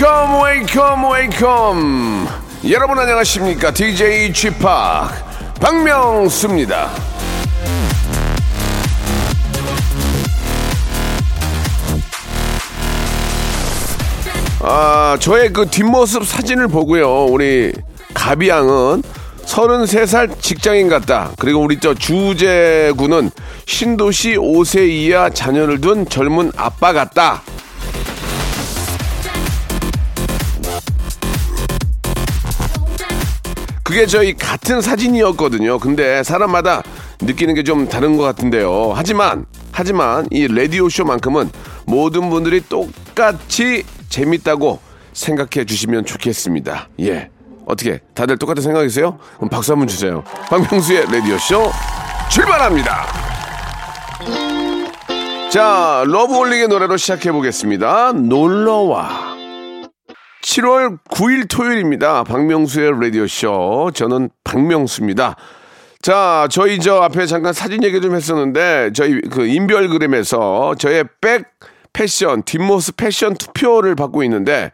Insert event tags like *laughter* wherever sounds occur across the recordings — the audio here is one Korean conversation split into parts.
welcome welcome welcome 여러분 안녕하십니까 DJ p 박명수입니다 아 저의 그 뒷모습 사진을 보고요 우리 가비양은 33살 직장인 같다. 그리고 우리 저 주재군은 신도시 5세 이하 자녀를 둔 젊은 아빠 같다. 그게 저희 같은 사진이었거든요. 근데 사람마다 느끼는 게 좀 다른 것 같은데요. 하지만, 하지만 이 라디오 쇼만큼은 모든 분들이 똑같이 재밌다고 생각해 주시면 좋겠습니다. 예. 어떻게, 다들 똑같은 생각이세요? 그럼 박수 한번 주세요. 박명수의 라디오 쇼 출발합니다. 자, 러브홀릭의 노래로 시작해 보겠습니다. 놀러와. 7월 9일 토요일입니다. 박명수의 라디오쇼. 저는 박명수입니다. 자, 저희 저 앞에 잠깐 사진 얘기 좀 했었는데, 저희 그 인별그램에서 저의 백 패션, 뒷모습 패션 투표를 받고 있는데,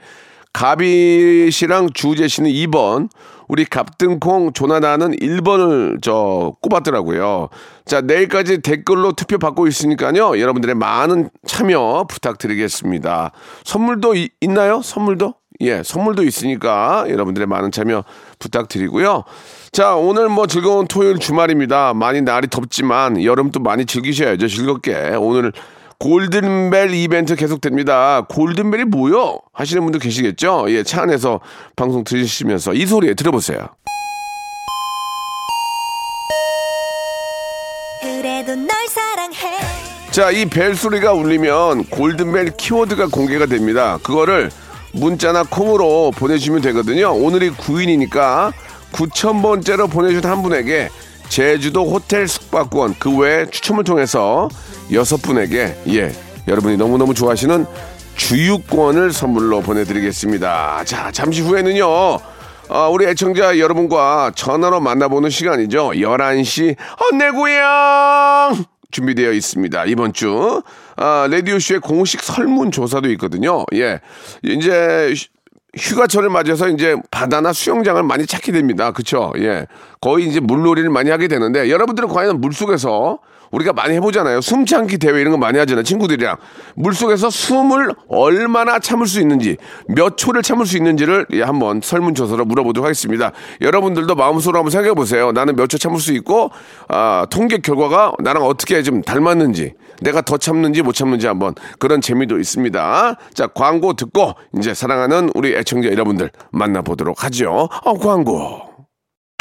가비 씨랑 주재 씨는 2번, 우리 갑등콩 조나다는 1번을 저 꼽았더라고요. 자, 내일까지 댓글로 투표 받고 있으니까요. 여러분들의 많은 참여 부탁드리겠습니다. 선물도 이- 있나요? 선물도? 예, 선물도 있으니까 여러분들의 많은 참여 부탁드리고요. 자, 오늘 뭐 즐거운 토요일 주말입니다. 많이 날이 덥지만 여름도 많이 즐기셔야죠. 즐겁게. 오늘 골든벨 이벤트 계속됩니다. 골든벨이 뭐요? 하시는 분들 계시겠죠? 예, 차 안에서 방송 들으시면서 이 소리 들어보세요. 그래도 널 사랑해 자, 이 벨 소리가 울리면 골든벨 키워드가 공개가 됩니다. 그거를 문자나 콩으로 보내주시면 되거든요. 오늘이 9일이니까 9,000번째로 보내주신 한 분에게 제주도 호텔 숙박권 그 외에 추첨을 통해서 여섯 분에게 예 여러분이 너무너무 좋아하시는 주유권을 선물로 보내드리겠습니다. 자 잠시 후에는요 아, 우리 애청자 여러분과 전화로 만나보는 시간이죠. 11시 어, 내 고향 준비되어 있습니다. 이번 주 아, 라디오쇼의 공식 설문조사도 있거든요. 예, 이제 휴- 휴가철을 맞아서 이제 바다나 수영장을 많이 찾게 됩니다. 그쵸? 예. 거의 이제 물놀이를 많이 하게 되는데 여러분들은 과연 물속에서 우리가 많이 해보잖아요. 숨참기 대회 이런 거 많이 하잖아요. 친구들이랑. 물속에서 숨을 얼마나 참을 수 있는지, 몇 초를 참을 수 있는지를 예, 한번 설문조사로 물어보도록 하겠습니다. 여러분들도 마음속으로 한번 생각해 보세요. 나는 몇 초 참을 수 있고, 아, 통계 결과가 나랑 어떻게 좀 닮았는지, 내가 더 참는지 못 참는지 한번 그런 재미도 있습니다. 자, 광고 듣고 이제 사랑하는 우리 애청자 여러분들 만나보도록 하죠. 어, 광고.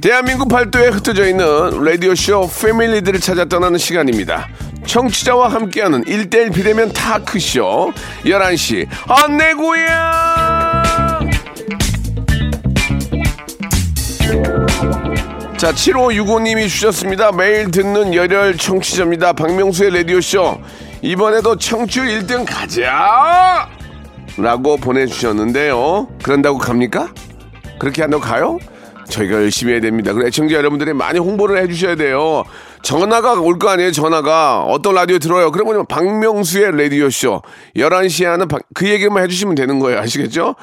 대한민국 팔도에 흩어져 있는 라디오쇼 패밀리들을 찾아 떠나는 시간입니다. 청취자와 함께하는 1대1 비대면 타크쇼 11시 안내 고향 자 7565님이 주셨습니다. 매일 듣는 열혈 청취자입니다. 박명수의 라디오쇼 이번에도 청취율 1등 가자 라고 보내주셨는데요. 그런다고 갑니까? 그렇게 한다고 가요? 저희가 열심히 해야 됩니다. 그래, 애청자 여러분들이 많이 홍보를 해주셔야 돼요. 전화가 올 거 아니에요, 전화가. 어떤 라디오 들어요? 그러면 박명수의 라디오쇼. 11시에 하는 박- 그 얘기만 해주시면 되는 거예요. 아시겠죠?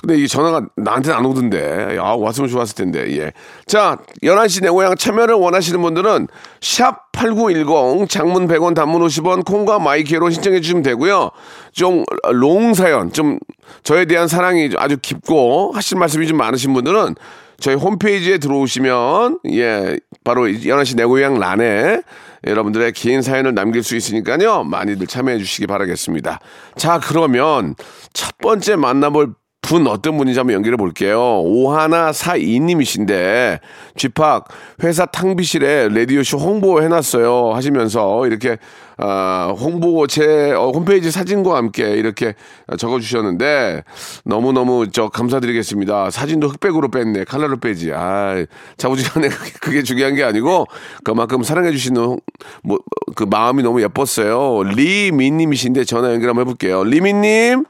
근데 이 전화가 나한테는 안 오던데. 아, 왔으면 좋았을 텐데, 예. 자, 11시 내 고향 참여를 원하시는 분들은 샵8910 장문 100원 단문 50원 콩과 마이키로 신청해 주시면 되고요. 좀 롱 사연, 좀 저에 대한 사랑이 아주 깊고 하실 말씀이 좀 많으신 분들은 저희 홈페이지에 들어오시면 예 바로 연아 씨내 고향 란에 여러분들의 개인 사연을 남길 수 있으니까요 많이들 참여해 주시기 바라겠습니다. 자 그러면 첫 번째 만나볼 분 어떤 분인지 한번 연결해 볼게요. 오하나 사이님이신데 쥐팍 회사 탕비실에 라디오쇼 홍보 해놨어요 하시면서 이렇게 아, 홍보 제 어, 홈페이지 사진과 함께 이렇게 적어주셨는데 너무너무 저 감사드리겠습니다. 사진도 흑백으로 뺐네. 칼라로 빼지. 아, 자부지간에 그게 중요한 게 아니고 그만큼 사랑해주시는 뭐, 그 마음이 너무 예뻤어요. 리미님이신데 전화 연결 한번 해볼게요. 리미님.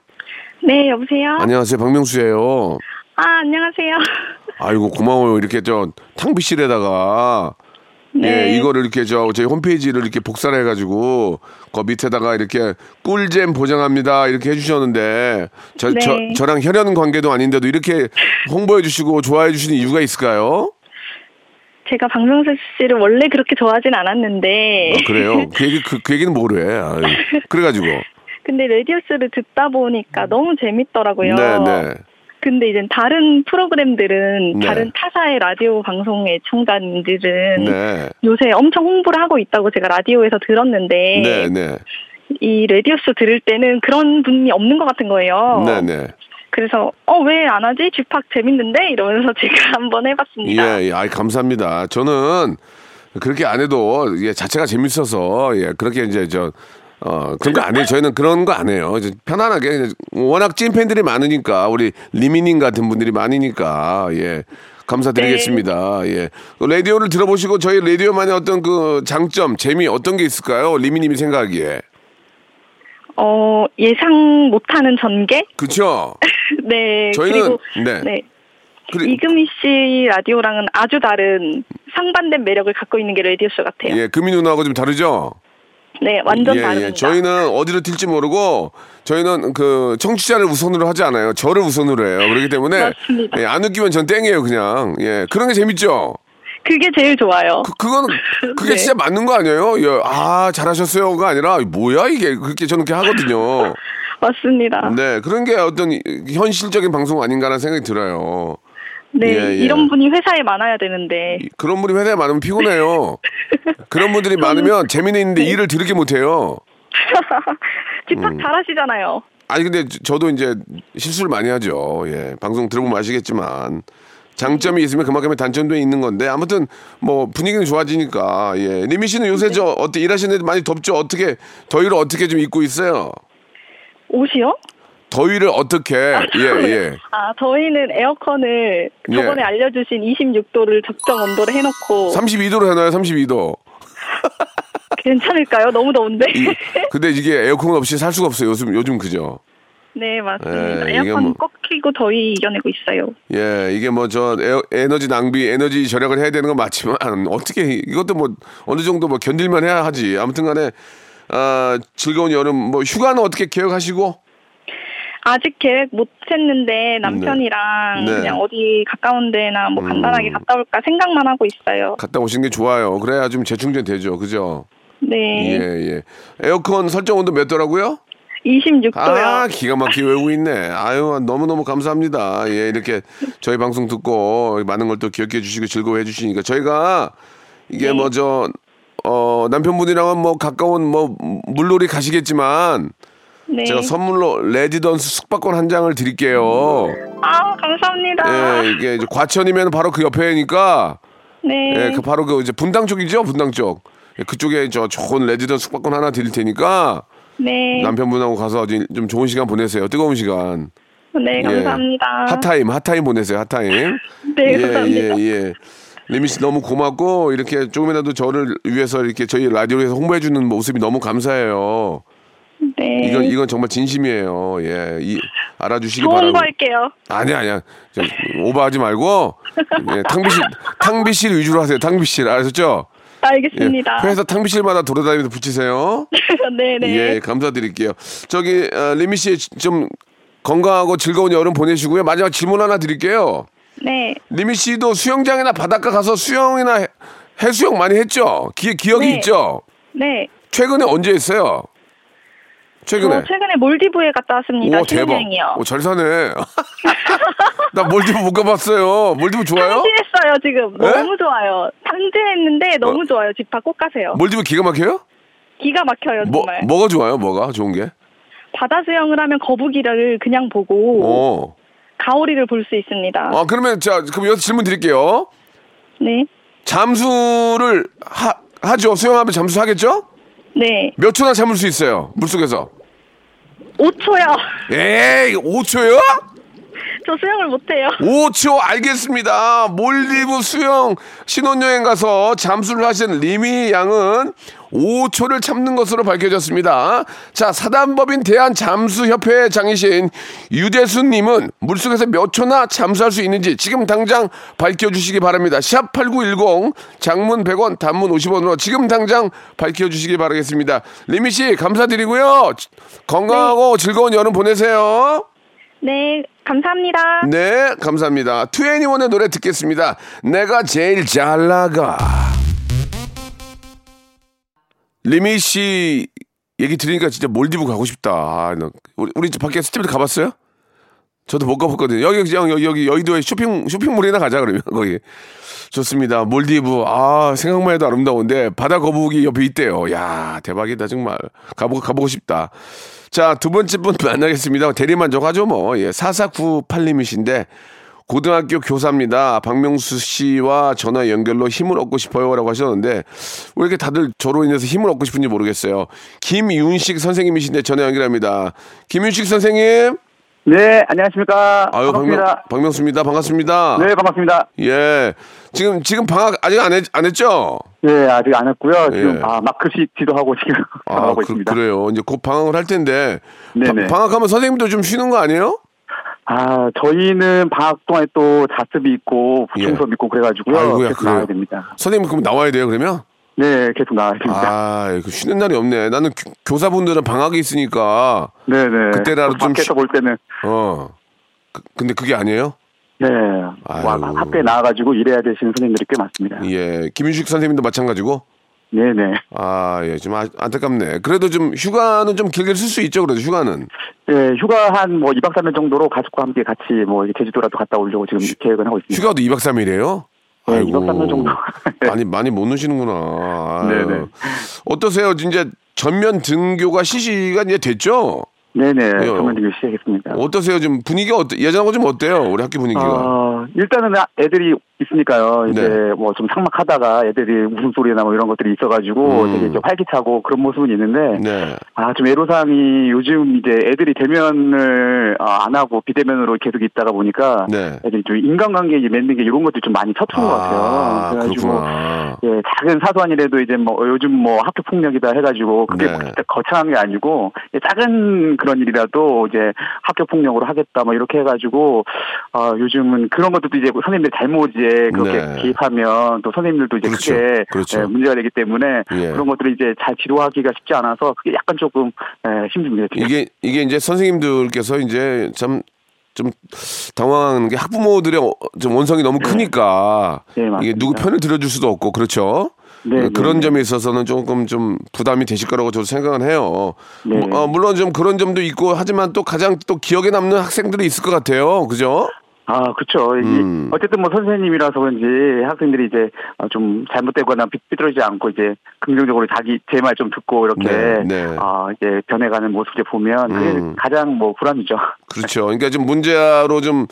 네, 여보세요? 안녕하세요. 박명수예요. 아, 안녕하세요. *laughs* 아이고 고마워요. 이렇게 저 탕비실에다가 네. 예, 이거를 이렇게 저 저희 홈페이지를 이렇게 복사를 해가지고 그 밑에다가 이렇게 꿀잼 보장합니다 이렇게 해주셨는데 저, 네. 저 저랑 혈연 관계도 아닌데도 이렇게 홍보해주시고 좋아해주시는 이유가 있을까요? 제가 박명수 씨를 원래 그렇게 좋아하진 않았는데. 아, 그래요? *laughs* 그 얘기 그, 그 얘기는 뭐래? 그래가지고 근데 라디오스를 듣다 보니까 너무 재밌더라고요. 네, 네. 근데 이제 다른 프로그램들은 네. 다른 타사의 라디오 방송의 청자들은 네, 요새 엄청 홍보를 하고 있다고 제가 라디오에서 들었는데 네, 네, 이 라디오스 들을 때는 그런 분이 없는 것 같은 거예요. 네, 네. 그래서 어 왜 안 하지? 쥐팍 재밌는데 이러면서 *laughs* 제가 한번 해봤습니다. 예, 예, 아이 감사합니다. 저는 그렇게 안 해도 예, 자체가 재밌어서 예, 그렇게 이제 저 어, 그런 거 안 해요. 저희는 그런 거 안 해요. 편안하게 워낙 찐 팬들이 많으니까 우리 리미님 같은 분들이 많으니까 예. 감사드리겠습니다. 예. 그 라디오를 들어보시고 저희 라디오만의 어떤 그 장점, 재미 어떤 게 있을까요? 리미님이 생각하기에. 어 예상 못하는 전개? 그쵸? *laughs* 네. 저희는- 그리고 네. 네. 그리- 이금희 씨 라디오랑은 아주 다른 상반된 매력을 갖고 있는 게 라디오쇼 같아요. 예, 금이 누나하고 좀 다르죠? 네, 완전 예, 다릅니다. 예. 저희는 어디로 튈지 모르고 저희는 그 청취자를 우선으로 하지 않아요. 저를 우선으로 해요. 그렇기 때문에. 예, 안 웃기면 전 땡이에요, 그냥. 예, 그런 게 재밌죠. 그게 제일 좋아요. 그 그거는 그게 *laughs* 네. 진짜 맞는 거 아니에요? 예, 아 잘하셨어요가 아니라 뭐야 이게 그렇게 저는 그렇게 하거든요. *laughs* 맞습니다. 네, 네, 그런 게 어떤 현실적인 방송 아닌가라는 생각이 들어요. 예, 예. 이런 분이 회사에 많아야 되는데. 그런 분이 회사에 많으면 피곤해요. *laughs* 그런 분들이 많으면 재미는 있는데 일을 들게 못해요. *laughs* 집합 음. 잘하시잖아요. 아니 근데 저- 저도 이제 실수를 많이 하죠. 예, 방송 들어보면 아시겠지만 장점이 있으면 그만큼의 단점도 있는 건데 아무튼 뭐 분위기는 좋아지니까 예. 리미 씨는 요새 저 어때 일하시는 데 많이 덥죠? 어떻게 더위를 어떻게 좀 입고 있어요? 옷이요? 더위를 어떻게 예 *laughs* 예. 아, 저희는 에어컨을 예. 저번에 알려주신 26도를 적정 온도로 해놓고 32도로 해놔요. 32도. *laughs* 괜찮을까요? 너무 더운데? 이, 근데 이게 에어컨 없이 살 수가 없어요. 요즘 요즘 그죠? 네, 맞습니다. 예, 에어컨 뭐- 꼭 켜고 더위 이겨내고 있어요. 예, 이게 뭐 저 에너지 낭비, 에너지 절약을 해야 되는 건 맞지만 *laughs* 어떻게 이것도 뭐 어느 정도 뭐 견딜만 해야 하지. 아무튼간에 아 즐거운 여름 뭐 휴가는 어떻게 계획하시고? 아직 계획 못 했는데 남편이랑 네. 그냥 어디 가까운 데나 뭐 간단하게 음. 갔다 올까 생각만 하고 있어요. 갔다 오시는 게 좋아요. 그래야 좀 재충전 되죠, 그죠? 네. 예, 예. 에어컨 설정 온도 몇 도라고요? 26도요. 아, 기가 막히게 외우고 있네. 아유, 너무너무 감사합니다. 예, 이렇게 저희 방송 듣고 많은 걸 또 기억해 주시고 즐거워해 주시니까 저희가 이게 네. 뭐 저, 어, 남편분이랑은 뭐 가까운 뭐 물놀이 가시겠지만 네. 제가 선물로 레지던스 숙박권 한 장을 드릴게요. 아, 감사합니다. 예, 이게 이제 과천이면 바로 그 옆에니까 네. 예, 그 바로 그 이제 분당 쪽이죠, 분당 쪽. 예, 그쪽에 저 좋은 레지던스 숙박권 하나 드릴 테니까 네. 남편분하고 가서 좀- 좀 좋은 시간 보내세요. 뜨거운 시간. 네, 감사합니다. 예. hot time, hot time 보내세요, hot time. *laughs* 네, 예, 감사합니다. 예, 예. 리미 씨 너무 고맙고 이렇게 조금이라도 저를 위해서 이렇게 저희 라디오에서 홍보해 주는 모습이 너무 감사해요. 네. 이건 이건 정말 진심이에요. 예, 이, 알아주시기 좋은 바라고. 거 할게요. 아니 아니야. 저, 오버하지 말고 예, 탕비실 탕비실 위주로 하세요. 탕비실? 예, 알겠습니다. 회사 탕비실마다 돌아다니면서 붙이세요. 네네. *laughs* 예, 감사드릴게요. 저기 어, 리미 씨 좀 건강하고 즐거운 여름 보내시고요. 마지막 질문 하나 드릴게요. 네. 리미 씨도 수영장이나 바닷가 가서 수영이나 해- 해수욕 많이 했죠? 기, 기억이 네. 있죠? 네. 최근에 언제 했어요? 최근에. 저 최근에 몰디브에 갔다 왔습니다. 오 대박. 신혼여행이요. 오, 잘 사네. *laughs* 나 몰디브 못 가봤어요. 몰디브 좋아요? 탕지했어요 지금. 네? 너무 좋아요. 탕지했는데 너무 좋아요. 집합 꼭 가세요. 몰디브 기가 막혀요? 기가 막혀요 뭐 정말. 뭐가 좋아요? 뭐가 좋은 게? 바다 수영을 하면 거북이를 그냥 보고 어. 가오리를 볼 수 있습니다. 아 그러면 자 그럼 여기서 질문 드릴게요. 네. 잠수를 하, 하죠. 수영하면 잠수 하겠죠? 네. 몇 초나 잠을 수 있어요? 물속에서. 5초요. 에이, 5초요? 저 수영을 못해요. 5초 알겠습니다. 몰디브 수영 신혼여행 가서 잠수를 하신 리미 양은 5초를 참는 것으로 밝혀졌습니다. 자, 사단법인 대한잠수협회 장이신 유대순님은 물속에서 몇 초나 잠수할 수 있는지 지금 당장 밝혀주시기 바랍니다. 샵8910 장문 100원 단문 50원으로 지금 당장 밝혀주시기 바라겠습니다. 리미 씨 감사드리고요. 건강하고 즐거운 여름 보내세요. 네. 감사합니다. 네, 감사합니다. 투애니원의 노래 듣겠습니다. 내가 제일 잘 나가. 리미 씨 얘기 들으니까 진짜 몰디브 가고 싶다. 아, 나- 우리, 우리 밖에 스티브 가봤어요? 저도 못 가봤거든요. 여기 그냥 여기, 여기 여의도에 쇼핑 쇼핑몰이나 가자 그러면 거기 좋습니다. 몰디브 아 생각만 해도 아름다운데 바다 거북이 옆에 있대요. 야 대박이다 정말 가보고 가보고 싶다. 자 두 번째 분 *laughs* 만나겠습니다. 대리만족하죠 뭐. 예, 4498님이신데 고등학교 교사입니다. 박명수 씨와 전화 연결로 힘을 얻고 싶어요 라고 하셨는데 왜 이렇게 다들 저로 인해서 힘을 얻고 싶은지 모르겠어요. 김윤식 선생님이신데 전화 연결합니다. 김윤식 선생님. 네, 안녕하십니까. 아유 반갑습니다. 박명, 박명 수입니다. 반갑습니다. 네, 반갑습니다. 예. 지금 지금 방학 아직 안, 했, 안 했죠? 네, 아직 안 했고요. 지금 예. 아, 마크시 지도하고 지금 아, 하고 그, 있습니다. 그래요. 이제 곧 방학을 할 텐데 네네. 바- 방학하면 선생님도 좀 쉬는 거 아니에요? 아, 저희는 방학 동안에 또 자습이 있고 예. 수업 있고 그래가지고요. 아이고야? 나와야 됩니다. 선생님 그럼 나와야 돼요, 그러면? 네, 계속 나와야 됩니다. 아, 그 쉬는 날이 없네. 나는 교- 교사분들은 방학이 있으니까 네네. 그때라도 좀 밖에서 쉬- 볼 때는 어. 그- 근데 그게 아니에요? 네. 와, 학교에 나와가지고 일해야 되시는 선생님들이 꽤 많습니다. 예. 김윤식 선생님도 마찬가지고. 네네. 아, 예. 좀 아, 안타깝네. 그래도 좀 휴가는 좀 길게 쓸 수 있죠, 그래도 휴가는. 네, 휴가 한 뭐 2박 3일 정도로 가족과 함께 같이 뭐 제주도라도 갔다 오려고 지금 계획은 하고 있습니다. 휴가도 2박 3일이에요? 네, 2박 3일 정도. 네. *laughs* 많이 많이 못 노시는구나. 아유. 네네. 어떠세요? 이제 전면 등교가 시시가 이제 됐죠? 네네. 예. 정말 되게 시작했습니다. 어떠세요? 좀 분위기가 어때? 예전하고 좀 어때요? 우리 학교 분위기가. 어, 일단은 애들이 있으니까요. 이제 네. 뭐좀 상막하다가 애들이 웃음소리나 뭐 이런 것들이 있어가지고 음. 되게 이제 활기차고 그런 모습은 있는데 네. 아, 좀 애로사항이 요즘 이제 애들이 대면을 어, 안 하고 비대면으로 계속 있다가 보니까 네. 애들이 좀 인간관계 맺는 게 이런 것들이 좀 많이 서투른 것 같아요. 아, 그래가지고 그렇구나. 예, 작은 사소한 일에도 이제 뭐 요즘 뭐 학교 폭력이다 해가지고 그게 네. 뭐 진짜 거창한 게 아니고 예, 작은 그런 일이라도 이제 학교 폭력으로 하겠다 뭐 이렇게 해가지고 어 요즘은 그런 것들도 이제 선생님들 잘못이에 그렇게 네. 개입하면 또 선생님들도 이제 그렇죠. 크게 그렇죠. 예, 문제가 되기 때문에 예. 그런 것들을 이제 잘 지도하기가 쉽지 않아서 그게 약간 조금 예, 힘듭니다. 이게 이게 이제 선생님들께서 이제 참 좀 당황하는 게 학부모들의 어- 좀 원성이 너무 크니까 네, 이게. 누구 편을 들어줄 수도 없고 그렇죠. 네, 그런 네, 점에 있어서는 조금 좀 부담이 되실 거라고 저도 생각은 해요. 네. 뭐, 어, 물론 좀 그런 점도 있고 하지만 또 가장 또 기억에 남는 학생들이 있을 것 같아요. 그죠? 아, 그렇죠. 음. 어쨌든 뭐 선생님이라서 그런지 학생들이 이제 어, 좀 잘못되거나 삐- 삐뚤어지지 않고 이제 긍정적으로 자기 제 말 좀 듣고 이렇게 네, 네. 아, 이제 변해가는 모습을 보면 그게 음. 가장 뭐 불안이죠. 그렇죠. 그러니까 좀 문제로 좀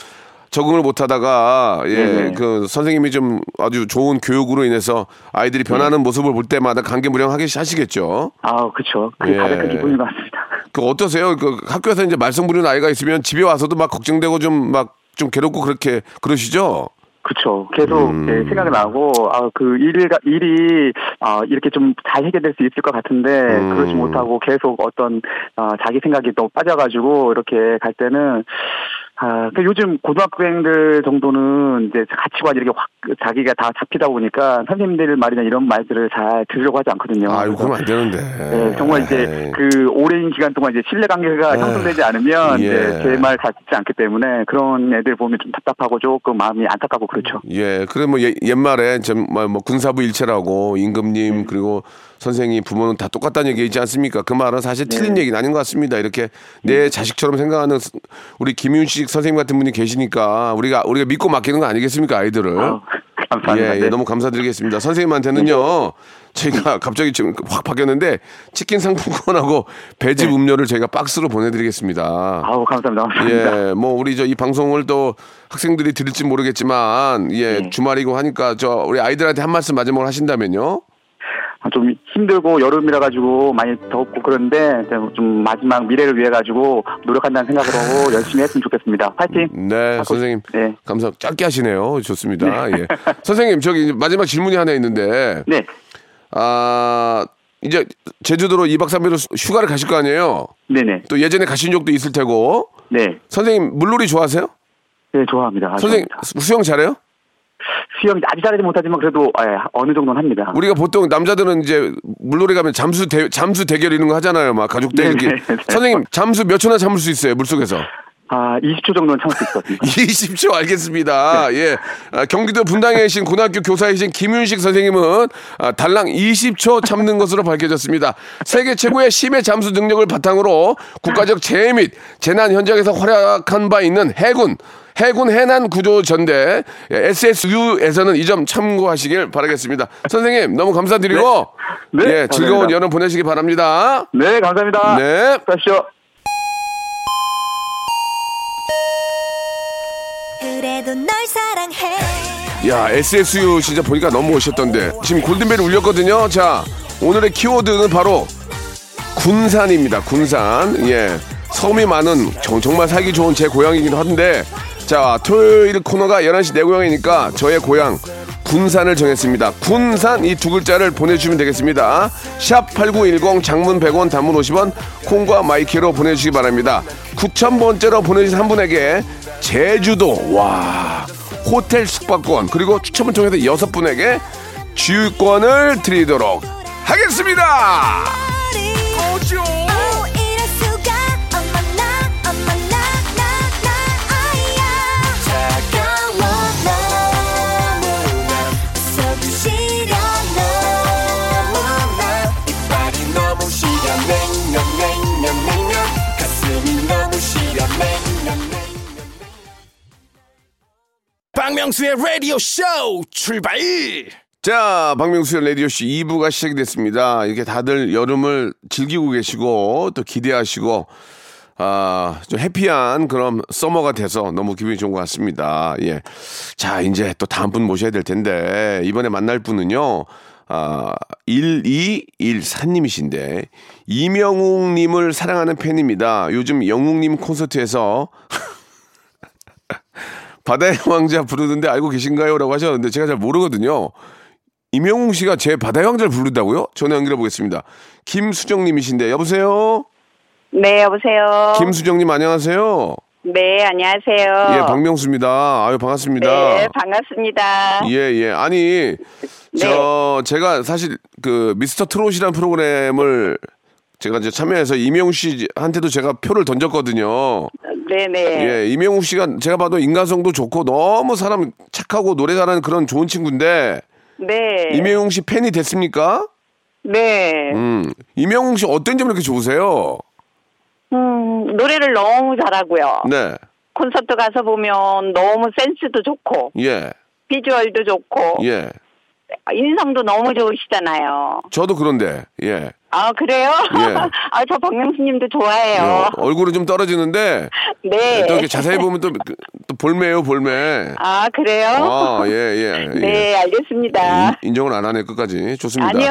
적응을 못 하다가 예, 네네. 그 선생님이 좀 아주 좋은 교육으로 인해서 아이들이 변하는 모습을 볼 때마다 감개무량하게 하시겠죠. 아, 그렇죠. 그게 예. 가장 큰 기분인 것 같습니다. 그 어떠세요? 그 학교에서 이제 말썽 부리는 아이가 있으면 집에 와서도 막 걱정되고 좀 막 좀 괴롭고 그렇게 그러시죠? 그렇죠. 계속 음. 예, 생각이 나고 아, 그 일이 일이 아, 이렇게 좀 잘 해결될 수 있을 것 같은데 음. 그러지 못하고 계속 어떤 아, 자기 생각이 또 빠져가지고 이렇게 갈 때는 아, 그 요즘 고등학생들 정도는 이제 가치관이 이렇게 확 자기가 다 잡히다 보니까 선생님들 말이나 이런 말들을 잘 들으려고 하지 않거든요. 그래서 그러면 안 되는데. 네, 정말 이제 에이. 그 오랜 기간 동안 이제 신뢰 관계가 에이. 형성되지 않으면 예. 이제 제말잘 듣지 않기 때문에 그런 애들 보면 좀 답답하고 조금 마음이 안타깝고 그렇죠. 예, 그래 뭐 예- 옛말에 정말 뭐 군사부 일체라고 임금님 그리고 선생님, 부모는 다 똑같다는 얘기 있지 않습니까? 그 말은 사실 틀린 얘기는 아닌 것 같습니다. 이렇게 내 자식처럼 생각하는 스- 우리 김윤식 선생님 같은 분이 계시니까 우리가 우리가 믿고 맡기는 거 아니겠습니까? 아이들을. 아우, 감사합니다. 예, 예, 네. 너무 감사드리겠습니다. 선생님한테는요, 저희가 *laughs* 갑자기 지금 확 바뀌었는데, 치킨 상품권하고 배즙 음료를 저희가 박스로 보내드리겠습니다. 아우 감사합니다. 감사합니다. 예, 뭐, 우리 저 이 방송을 또 학생들이 들을지 모르겠지만, 예, 네. 주말이고 하니까 저 우리 아이들한테 한 말씀 마지막으로 하신다면요. 아, 좀 힘들고 여름이라 가지고 많이 덥고 그런데 좀 마지막 미래를 위해 가지고 노력한다는 생각으로 *laughs* 열심히 했으면 좋겠습니다. 파이팅. 네, 하고 선생님. 싶- 네. 감사, 짧게 하시네요. 좋습니다. 예. *laughs* 선생님, 저기 마지막 질문이 하나 있는데, 네. 아, 이제 제주도로 2박 3일로 휴가를 가실 거 아니에요? 네네. 또 예전에 가신 적도 있을 테고, 네. 선생님 물놀이 좋아하세요? 네 좋아합니다. 아, 선생님 좋아합니다. 수영 잘해요? 수영 아주 잘하지 못하지만 그래도 예, 어느 정도는 합니다. 우리가 보통 남자들은 이제 물놀이 가면 잠수 대, 잠수 대결 이런 거 하잖아요. 막 가족들 네, 이렇게. 네, 네. 선생님 잠수 몇 초나 참을 수 있어요 물속에서? 아 20초 정도는 참을 수 같습니다. *laughs* 20초 알겠습니다. 예. 아, 경기도 분당에 계신 고등학교 교사이신 김윤식 선생님은 아, 달랑 20초 참는 것으로 밝혀졌습니다. 세계 최고의 심해 잠수 능력을 바탕으로 국가적 재해 및 재난 현장에서 활약한 바 있는 해군 해군 해난 구조 전대 SSU에서는 이 점 참고하시길 바라겠습니다. 선생님 너무 감사드리고 네. 네, 예, 즐거운 감사합니다. 여름 보내시기 바랍니다. 네 감사합니다. 네. 수고하십시오. 그래도 널 사랑해 야 SSU 진짜 보니까 너무 멋있던데 지금 골든벨이 울렸거든요 자 오늘의 키워드는 바로 군산입니다 군산 예 섬이 많은 정, 정말 살기 좋은 제 고향이긴 한데 자 토요일 코너가 11시 내 고향이니까 저의 고향 군산을 정했습니다. 군산 이 두 글자를 보내주시면 되겠습니다. 샵 8910 장문 100원 단문 50원 콩과 마이키로 보내주시기 바랍니다. 9,000번째로 보내주신 한 분에게 제주도 와 호텔 숙박권 그리고 추첨을 통해서 여섯 분에게 주유권을 드리도록 하겠습니다. 박명수의 라디오 쇼 출발 자, 박명수의 라디오 쇼 2부가 시작이 됐습니다. 이렇게 다들 여름을 즐기고 계시고 또 기대하시고 아, 좀 해피한 그런 서머가 돼서 너무 기분이 좋은 것 같습니다. 예. 자, 이제 또 다음 분 모셔야 될 텐데 이번에 만날 분은요. 아, 1214님이신데 이명웅님을 사랑하는 팬입니다. 요즘 영웅님 콘서트에서 바다의 *laughs* 왕자 부르는데 알고 계신가요? 라고 하셨는데 제가 잘 모르거든요. 임영웅 씨가 제 바다의 왕자를 부른다고요? 전화 연결해 보겠습니다. 김수정 님이신데 여보세요? 네, 여보세요. 김수정 님 안녕하세요. 네, 안녕하세요. 예, 박명수입니다. 아유 반갑습니다. 네, 반갑습니다. 예, 예. 아니, 저, 제가 사실 그 미스터 트롯이라는 프로그램을 제가 이제 참여해서 이명웅 씨한테도 제가 표를 던졌거든요. 네네. 예, 이명웅 씨가 제가 봐도 인간성도 좋고 너무 사람 착하고 노래 잘하는 그런 좋은 친구인데 네. 이명웅 씨 팬이 됐습니까? 네. 음, 이명웅 씨 어떤 점이 그렇게 좋으세요? 음, 노래를 너무 잘하고요. 네, 콘서트 가서 보면 너무 센스도 좋고, 예, 비주얼도 좋고, 예. 인성도 너무 좋으시잖아요. 저도 그런데, 예. 아, 그래요? 예. *laughs* 아, 저 박명수님도 예, 좋아해요. 얼굴은 좀 떨어지는데 네. 또 이렇게 자세히 보면 또, 그- 또 볼매요, 볼매. 아, 그래요? 아, 예, 예. 예. *laughs* 네, 알겠습니다. 인- 인정을 안 하네 끝까지 좋습니다. 아니요.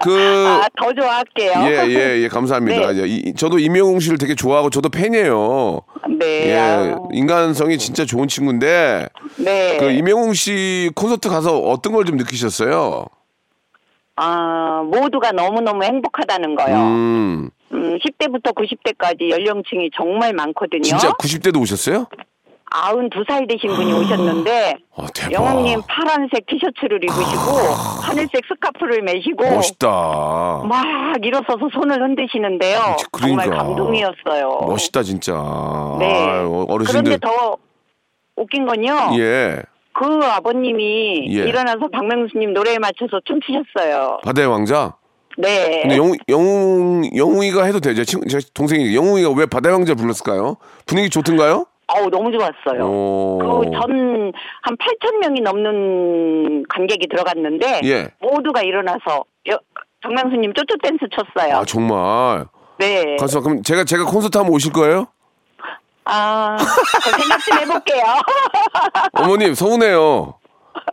그 *laughs* 아, 더 좋아할게요. 예, 예, 예, 감사합니다. 네. 예, 이- 저도 이명웅 씨를 되게 좋아하고 저도 팬이에요. 네. 예, 아유, 인간성이 진짜 좋은 친구인데 네. 그 이명웅 씨 콘서트 가서 어떤 걸 좀 느끼셨어요? 아, 모두가 너무너무 행복하다는 거요. 음. 음, 10대부터 90대까지 연령층이 정말 많거든요. 진짜 90대도 오셨어요? 92살 되신 분이 오셨는데 아, 대박. 영웅님 파란색 티셔츠를 입으시고 하늘색 스카프를 매시고 멋있다. 막 일어서서 손을 흔드시는데요. 정말 그러니까. 감동이었어요. 멋있다 진짜. 네. 아유, 어르신들. 그런데 더 웃긴 건요. 예. 그 아버님이 예. 일어나서 박명수님 노래에 맞춰서 춤추셨어요. 바다의 왕자. 네. 근데 영웅, 영웅, 영웅이가 해도 되죠. 친, 제 동생이 영웅이가 왜 바다의 왕자 불렀을까요? 분위기 좋던가요? 어우, 너무 좋았어요. 오. 그전 한 8천 명이 넘는 관객이 들어갔는데 예. 모두가 일어나서 여, 정명수님 쪼쪼 댄스 췄어요. 아, 정말. 네. 가서 그럼 제가, 제가 콘서트 한번 오실 거예요? 아, 그 생각 좀 해볼게요. *laughs* 어머님, 서운해요.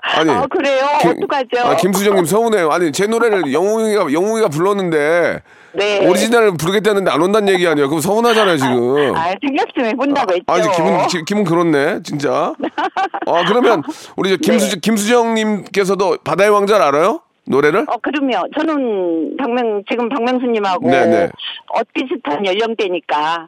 아니. 아, 그래요? 김- 어떡하죠? 아, 김수정님 서운해요. 아니, 제 노래를 *laughs* 영웅이가, 영웅이가 불렀는데. 네. 오리지널 부르겠다는데 안 온다는 얘기 아니에요? 그럼 서운하잖아요, 지금. 아, 생각 좀 해본다고 했죠. 아, 이제 기분, 기, 기분 그렇네, 진짜. 아, 그러면, 우리 김수, *laughs* 네. 김수정님께서도 바다의 왕자를 알아요? 노래를? 어, 그럼요. 저는 박명, 지금 박명수님하고 네 네. 엇비슷한 연령대니까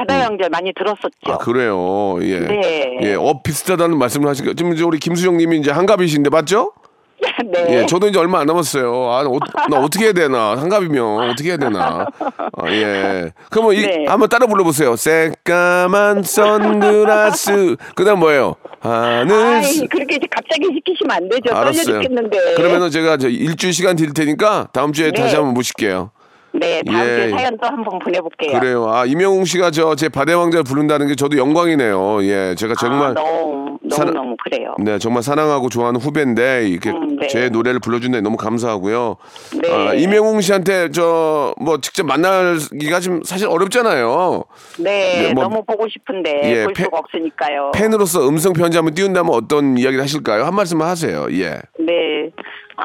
바다의 왕자 많이 들었었죠. 음. 아, 그래요. 예. 네. 예, 어, 비슷하다는 말씀을 하시니까. 지금 이제 우리 김수정 님이 이제 한갑이신데, 맞죠? *laughs* 네. 예, 저도 이제 얼마 안 남았어요. 아, 어, 나 어떻게 해야 되나? 한갑이면 어떻게 해야 되나? 아, 예. 그러면 이, 네. 한번 따라 불러보세요. 새까만 선글라스. 그 다음 뭐예요? 하늘. 아이, 그렇게 이제 갑자기 시키시면 안 되죠. 떨려 알았어요. 죽겠는데. 그러면은 제가 저 일주일 시간 드릴 테니까 다음 주에 네. 다시 한번 모실게요. 네, 다음 예. 주에 사연 또 한번 보내볼게요. 그래요. 아, 이명웅 씨가 저 제 바다의 왕자를 부른다는 게 저도 영광이네요. 예, 제가 정말 아, 너무, 사랑- 너무너무 그래요. 네, 정말 사랑하고 좋아하는 후배인데 이렇게 음, 네. 제 노래를 불러준데 너무 감사하고요. 네. 아, 이명웅 씨한테 저 뭐 직접 만나기가 좀 사실 어렵잖아요. 네, 네, 뭐- 너무 보고 싶은데 예, 볼 팬- 수가 없으니까요. 팬으로서 음성 편지 한번 띄운다면 어떤 이야기를 하실까요? 한 말씀만 하세요. 예. 네,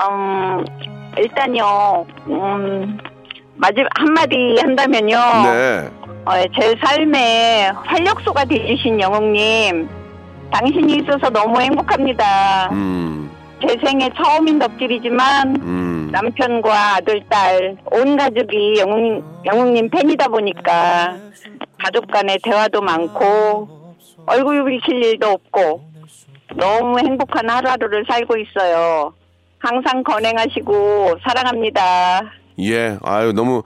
음, 일단요, 음, 마지막 한마디 한다면요. 네. 어, 제 삶의 활력소가 되주신 영웅님, 당신이 있어서 너무 행복합니다. 음. 제 생애 처음인 덕질이지만 음. 남편과 아들, 딸, 온 가족이 영웅, 영웅님 팬이다 보니까 가족 간의 대화도 많고 얼굴 비칠 일도 없고 너무 행복한 하루하루를 살고 있어요. 항상 건행하시고 사랑합니다. 예, 아유 너무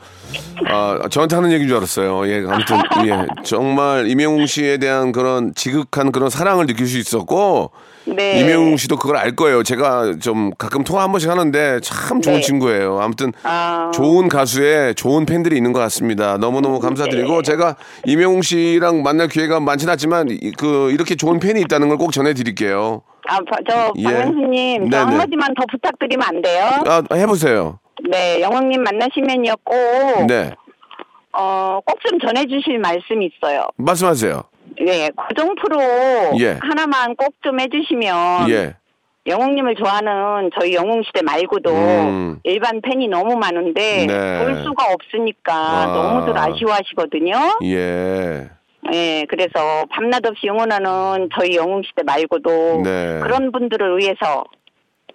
아 저한테 하는 얘기인 줄 알았어요. 예, 아무튼 예 정말 이명웅 씨에 대한 그런 지극한 그런 사랑을 느낄 수 있었고 네. 이명웅 씨도 그걸 알 거예요. 제가 좀 가끔 통화 한 번씩 하는데 참 좋은 네. 친구예요. 아무튼 아. 좋은 가수에 좋은 팬들이 있는 것 같습니다. 너무 너무 감사드리고 제가 이명웅 씨랑 만날 기회가 많지는 않지만 이- 그 이렇게 좋은 팬이 있다는 걸 꼭 전해드릴게요. 아, 바- 저 예. 박명수님 저 네네. 한마디만 더 부탁드리면 안 돼요? 아 해보세요. 네, 영웅님 만나시면요 꼭 네, 어, 꼭 좀 전해주실 말씀이 있어요. 말씀하세요. 네, 고정 프로 예. 하나만 꼭 좀 해주시면 예, 영웅님을 좋아하는 저희 영웅시대 말고도 음. 일반 팬이 너무 많은데 네. 볼 수가 없으니까 아. 너무들 아쉬워하시거든요. 예. 네, 그래서 밤낮 없이 응원하는 저희 영웅시대 말고도 네. 그런 분들을 위해서 네,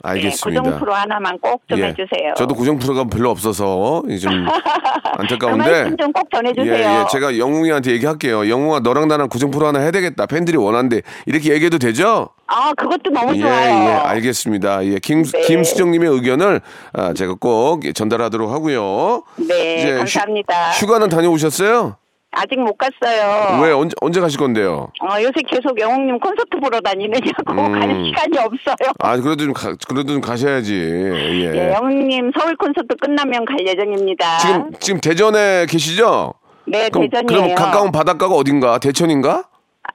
알겠습니다. 고정 프로 하나만 꼭좀 예. 해주세요. 저도 고정 프로가 별로 없어서 좀 *laughs* 그 안타까운데. 말씀 좀꼭 전해주세요. 예, 예, 제가 영웅이한테 얘기할게요. 영웅아, 너랑 나랑 고정 프로 하나 해야 되겠다. 팬들이 원한대. 이렇게 얘기해도 되죠? 아, 그것도 너무 예, 좋아요. 예, 알겠습니다. 예, 김, 네. 김수정님의 의견을 아, 제가 꼭 전달하도록 하고요. 네, 이제 휴- 감사합니다. 휴가는 다녀오셨어요? 아직 못 갔어요. 왜 언제 언제 가실 건데요? 어, 요새 계속 영웅님 콘서트 보러 다니느냐고 음. *laughs* 갈 시간이 없어요. 아, 그래도 좀 가, 그래도 좀 가셔야지. 예. 예, 영웅님 서울 콘서트 끝나면 갈 예정입니다. 지금 지금 대전에 계시죠? 네, 그럼, 대전이에요. 그럼 가까운 바닷가가 어딘가? 대천인가?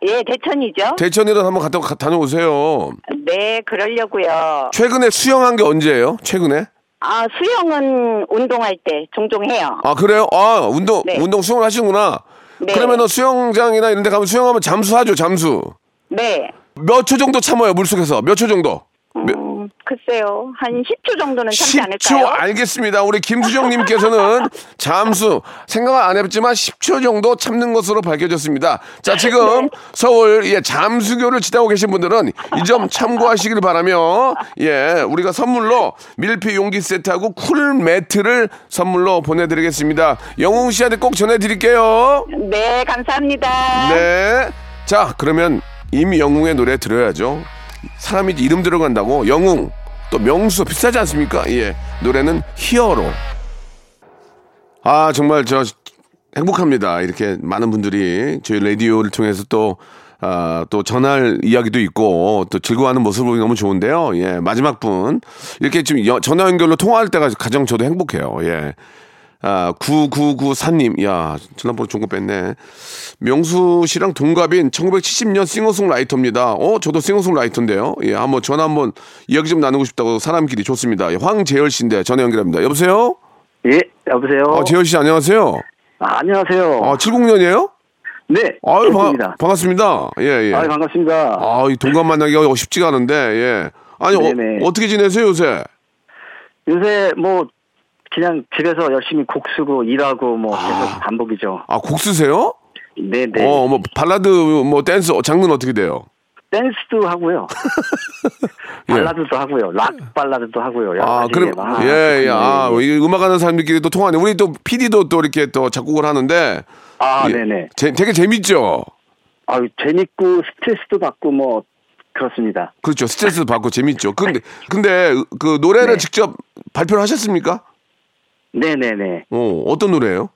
예, 대천이죠. 대천이라도 한번 갔다 가- 다녀오세요. 네, 그러려고요. 최근에 수영한 게 언제예요? 최근에? 아, 수영은 운동할 때 종종 해요. 아 그래요? 아 운동 네. 운동 수영을 하시는구나. 네. 그러면은 수영장이나 이런 데 가면 수영하면 잠수하죠, 잠수. 네. 몇 초 정도 참아요, 물속에서? 몇 초 정도? 몇- 음, 글쎄요. 한 10초 정도는 참지 10초 않을까요? 알겠습니다. 우리 김수정님께서는 *laughs* 잠수 생각 안 해봤지만 10초 정도 참는 것으로 밝혀졌습니다. 자 지금 네. 서울 예 잠수교를 지나고 계신 분들은 이 점 참고하시길 바라며 예 우리가 선물로 밀폐 용기 세트하고 cool 매트를 선물로 보내드리겠습니다. 영웅 씨한테 꼭 전해드릴게요. 네, 감사합니다. 네. 자, 그러면 임영웅의 노래 들어야죠. 사람이 이름 들어간다고 영웅 또 명수 비싸지 않습니까? 예. 노래는 히어로. 아, 정말 저 행복합니다. 이렇게 많은 분들이 저희 라디오를 통해서 또 아, 또 전할 이야기도 있고 또 즐거워하는 모습을 보기 너무 좋은데요. 예, 마지막 분 이렇게 지금 여- 전화 연결로 통화할 때가 가장 저도 행복해요. 예. 아, 9994님, 야, 전화번호 좋은 거 뺐네. 명수 씨랑 동갑인 1970년 싱어송라이터입니다. 어, 저도 싱어송라이터인데요. 예, 한번 전화 한번 이야기 좀 나누고 싶다고 사람끼리 좋습니다. 예, 황재열 씨인데 전화 연결합니다. 여보세요? 예, 여보세요. 어, 재열 씨 안녕하세요. 아, 안녕하세요. 아, 70년이에요? 네, 아유, 반갑습니다. 반, 반갑습니다. 예, 예. 아유, 반갑습니다. 아, 이 동갑 만나기가 쉽지가 않은데, 예. 아니, 네네. 어, 떻게 지내세요, 요새? 요새 뭐 그냥 집에서 열심히 곡 쓰고 일하고 뭐 계속 반복이죠. 아, 곡 쓰세요? 네, 네. 어, 뭐, 발라드, 뭐, 댄스, 어, 장르는 어떻게 돼요? 댄스도 하고요. *laughs* 예. 발라드도 하고요. 락 발라드도 하고요. 여러 아, 그럼, 막 예, 예. 아, 네. 이 음악 하는 사람들끼리 또 통하네. 우리 또 PD도 또 이렇게 또 작곡을 하는데. 아, 예, 네네. 제- 되게 재밌죠? 아유, 재밌고 스트레스도 받고 뭐 그렇습니다. 그렇죠. 스트레스 받고 재밌죠. 근데, *laughs* 근데 그 노래를 네. 직접 발표를 하셨습니까? 네네네. 어, 어떤 노래예요?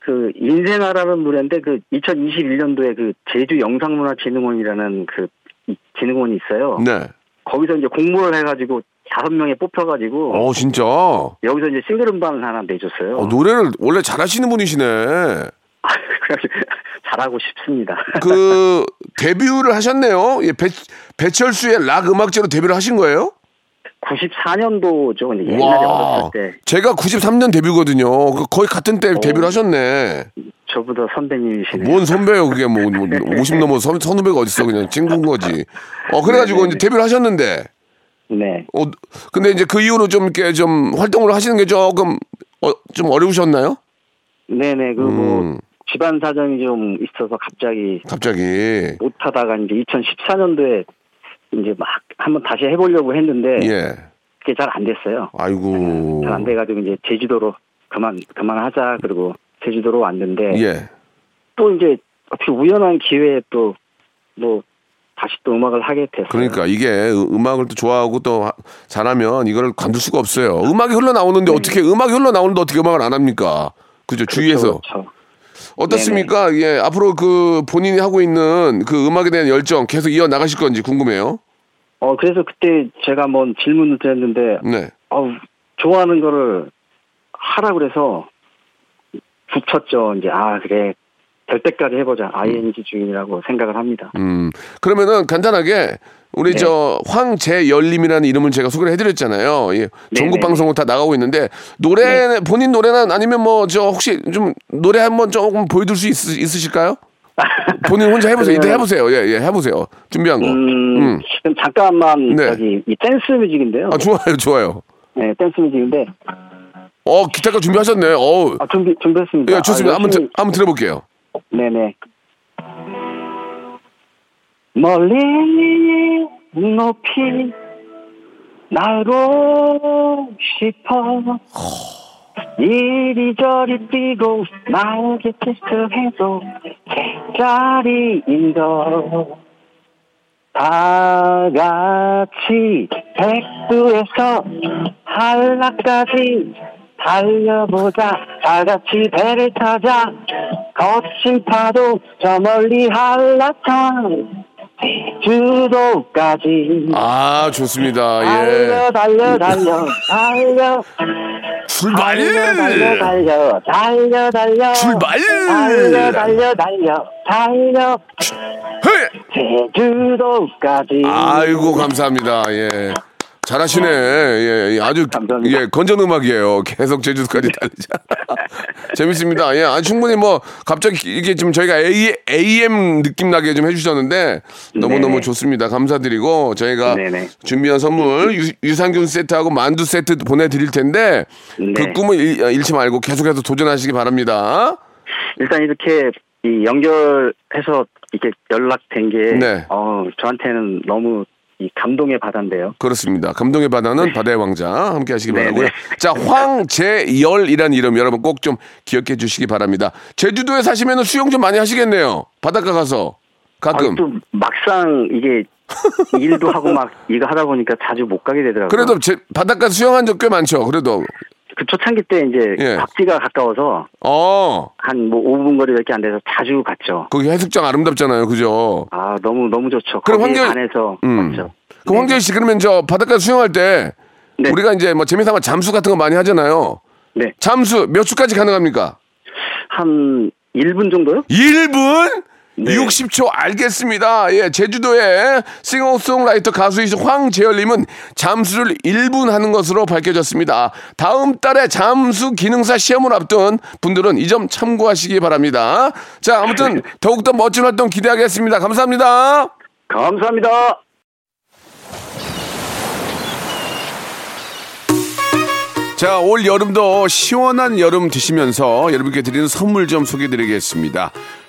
그 인생아라는 노래인데 그 2021년도에 그 제주 영상문화진흥원이라는 그 이- 진흥원이 있어요. 네. 거기서 이제 공모를 해가지고 다섯 명에 뽑혀가지고 어, 진짜. 여기서 이제 싱글 음반을 하나 내줬어요. 어, 노래를 원래 잘하시는 분이시네. *laughs* 그래서 *laughs* 잘하고 싶습니다. *laughs* 그 데뷔를 하셨네요. 예, 배, 배철수의 락 음악제로 데뷔를 하신 거예요? 94년도죠. 근데 옛날에 어렸을 때 제가 93년 데뷔거든요. 그 거의 같은 때 데뷔를 하셨네. 저보다 선배님이시네요. 뭔 선배예요, 그게 뭐, 뭐 50 넘어 선, 선후배가 어딨어, 그냥 친구인 거지. 어, 그래가지고 이제 데뷔를 하셨는데, 네. 어, 근데 이제 그 이후로 좀 이렇게 좀 활동을 하시는 게 조금, 어, 좀 어려우셨나요? 네네. 그 뭐 음. 집안 사정이 좀 있어서 갑자기 갑자기. 못 하다가 이제 2014년도에 이제 막 한번 다시 해보려고 했는데 예. 그게 잘 안 됐어요. 아이고. 잘 안 돼가지고 이제 제주도로 그만 그만하자 그리고 제주도로 왔는데 예. 또 이제 어떻게 우연한 기회에 또 뭐 다시 또 음악을 하게 됐어요. 그러니까 이게 으- 음악을 또 좋아하고 또 하- 잘하면 이거를 관둘 수가 없어요. 음악이 흘러 나오는데 어떻게, 음악이 흘러 나오는데 어떻게 음악을 안 합니까? 그죠? 주위에서. 그렇죠. 어떻습니까? 예, 앞으로 그 본인이 하고 있는 그 음악에 대한 열정 계속 이어 나가실 건지 궁금해요. 어 그래서 그때 제가 한번 질문을 드렸는데 네. 어우 좋아하는 거를 하라 그래서 붙였죠. 이제 아 그래 될 때까지 해보자. ING 주인이라고 생각을 합니다. 음. 그러면은 간단하게 우리 네. 저 황재열님이라는 이름을 제가 소개를 해드렸잖아요. 예. 전국 네네. 방송을 다 나가고 있는데 노래 본인 노래는 아니면 뭐 저 혹시 좀 노래 한번 조금 보여줄 수 있, 있으실까요? *laughs* 본인 혼자 해보세요. 이때 그러면- 해보세요. 예, 예, 해보세요. 준비한 거. 음, 음. 그럼 잠깐만 네. 저기 이 댄스 뮤직인데요. 아 좋아요, 좋아요. 네, 댄스 뮤직인데 어 기타가 준비하셨네. 어, 아, 준비 준비했습니다. 예, 좋습니다. 아, 한번 열심히- 들- 한번 들어볼게요. 네네. 멀리 높이 날고 싶어 이리저리 뛰고 테스트해도 자리인 걸. 다 같이 백두에서 한라까지 달려보자 다 같이 배를 타자 거친 파도 저 멀리 한라산 주도까지 아 좋습니다. 달려 예. 달려 달려 달려 출발. 달려 달려 달려 달려 달려 출발! 달려 달려 달려 달려 헤! 제주도까지 아이고 감사합니다. 예. 잘하시네. 예, 예, 아주 감사합니다. 예 건전 음악이에요. 계속 제주도까지 달리자. *laughs* 재밌습니다. 예, 아, 충분히 뭐 갑자기 이게 좀 저희가 A, AM 느낌 나게 좀 해주셨는데 너무 너무 네네. 좋습니다. 감사드리고 저희가 네네. 준비한 선물 유, 유산균 세트하고 만두 세트 보내드릴 텐데 그 네. 꿈을 잃, 잃지 말고 계속해서 도전하시기 바랍니다. 일단 이렇게 이 연결해서 이렇게 연락된 게 네. 어, 저한테는 너무 이 감동의 바다인데요. 그렇습니다. 감동의 바다는 바다의 왕자 함께 하시기 네네. 바라고요. 자, 황재열이라는 이름 여러분 꼭 좀 기억해 주시기 바랍니다. 제주도에 사시면 수영 좀 많이 하시겠네요. 바닷가 가서 가끔. 아, 또 막상 이게 일도 하고 막 *laughs* 이거 하다 보니까 자주 못 가게 되더라고요. 그래도 제, 바닷가 수영한 적 꽤 많죠. 그래도 그 초창기 때 이제 예. 박지가 가까워서 어, 한뭐 5분 거리밖에 안 돼서 자주 갔죠. 거기 해수욕장 아름답잖아요. 그죠? 아 너무 너무 좋죠. 그럼 황교안- 반해서 음. 갔죠. 그 황재희 씨 그러면 저 바닷가 수영할 때 네. 우리가 이제 뭐 재미삼아 잠수 같은 거 많이 하잖아요. 네. 잠수 몇 초까지 가능합니까? 한 1분 정도요? 1분? 네. 60초 알겠습니다. 예, 제주도의 싱어송라이터 가수이신 황재열님은 잠수를 1분 하는 것으로 밝혀졌습니다. 다음 달에 잠수 기능사 시험을 앞둔 분들은 이 점 참고하시기 바랍니다. 자, 아무튼 *laughs* 더욱더 멋진 활동 기대하겠습니다. 감사합니다. 감사합니다. 자, 올 여름도 시원한 여름 드시면서 여러분께 드리는 선물 좀 소개해 드리겠습니다.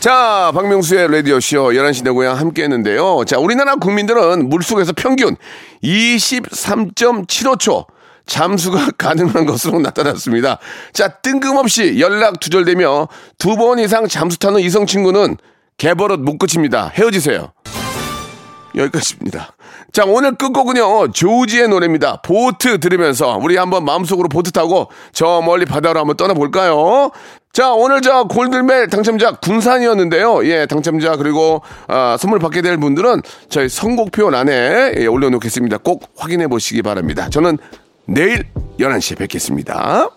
자, 박명수의 라디오쇼 11시 내 고향 함께 했는데요. 자, 우리나라 국민들은 물속에서 평균 23.75초 잠수가 *laughs* 가능한 것으로 나타났습니다. 자, 뜬금없이 연락 두절되며 두 번 이상 잠수 타는 이성 친구는 개버릇 못 끝입니다. 헤어지세요. 여기까지입니다. 자, 오늘 끝곡은요, 조지의 노래입니다. 보트 들으면서 우리 한번 마음속으로 보트 타고 저 멀리 바다로 한번 떠나볼까요? 자, 오늘 저 골든벨 당첨자 군산이었는데요. 예, 당첨자 그리고 아, 선물 받게 될 분들은 저희 선곡표 란에 예, 올려놓겠습니다. 꼭 확인해 보시기 바랍니다. 저는 내일 11시에 뵙겠습니다.